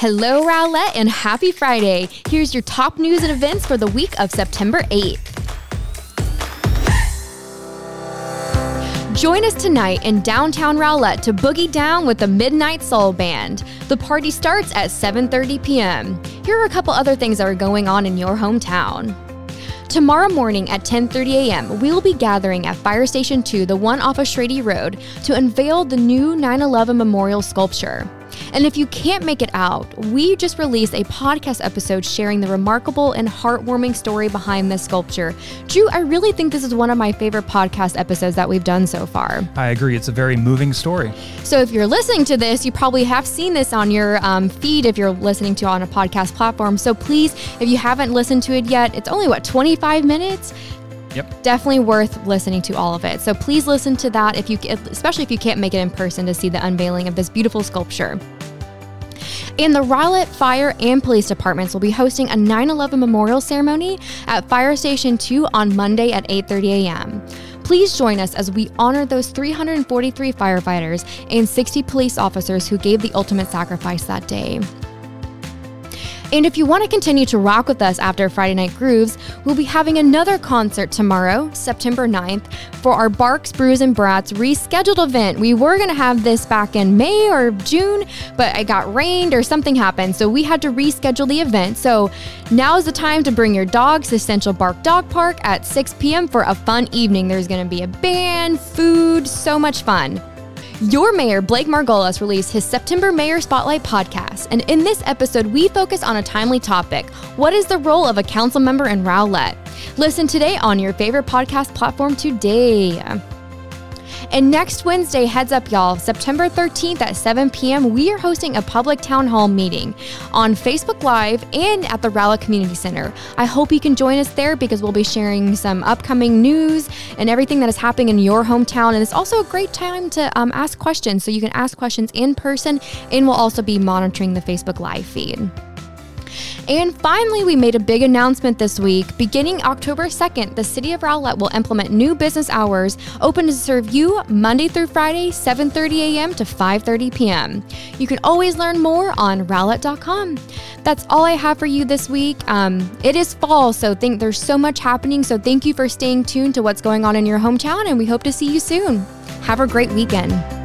Hello, Rowlett, and happy Friday. Here's your top news and events for the week of September 8th. Join us tonight in downtown Rowlett to boogie down with the Midnight Soul Band. The party starts at 7:30 p.m. Here are a couple other things that are going on in your hometown. Tomorrow morning at 10:30 a.m., we will be gathering at Fire Station 2, the one off of Schrade Road, to unveil the new 9/11 memorial sculpture. And if you can't make it out, we just released a podcast episode sharing the remarkable and heartwarming story behind this sculpture. Drew, I really think this is one of my favorite podcast episodes that we've done so far. I agree. It's a very moving story. So if you're listening to this, you probably have seen this on your um, feed if you're listening to on a podcast platform. So please, if you haven't listened to it yet, it's only what 25 minutes. Yep. Definitely worth listening to all of it. So please listen to that if you especially if you can't make it in person to see the unveiling of this beautiful sculpture. And the Rowlett Fire and Police Departments will be hosting a 9/11 memorial ceremony at Fire Station 2 on Monday at 8:30 a.m. Please join us as we honor those 343 firefighters and 60 police officers who gave the ultimate sacrifice that day. And if you want to continue to rock with us after Friday Night Grooves, we'll be having another concert tomorrow, September 9th, for our Barks, Brews, and Brats rescheduled event. We were going to have this back in May or June, but it got rained or something happened, so we had to reschedule the event. So now is the time to bring your dogs to Scentral Bark Dog Park at 6 p.m. for a fun evening. There's going to be a band, food, so much fun. Your mayor, Blake Margolis, released his September Mayor Spotlight podcast. And in this episode, we focus on a timely topic What is the role of a council member in Rowlett? Listen today on your favorite podcast platform today. And next Wednesday, heads up, y'all, September 13th at 7 p.m., we are hosting a public town hall meeting on Facebook Live and at the Rowlett Community Center. I hope you can join us there because we'll be sharing some upcoming news and everything that is happening in your hometown. And it's also a great time to um, ask questions. So you can ask questions in person, and we'll also be monitoring the Facebook Live feed. And finally, we made a big announcement this week. Beginning October 2nd, the City of Rowlett will implement new business hours open to serve you Monday through Friday, 7:30 a.m. to 5:30 p.m. You can always learn more on rowlett.com. That's all I have for you this week. Um, it is fall, so think there's so much happening. So thank you for staying tuned to what's going on in your hometown, and we hope to see you soon. Have a great weekend.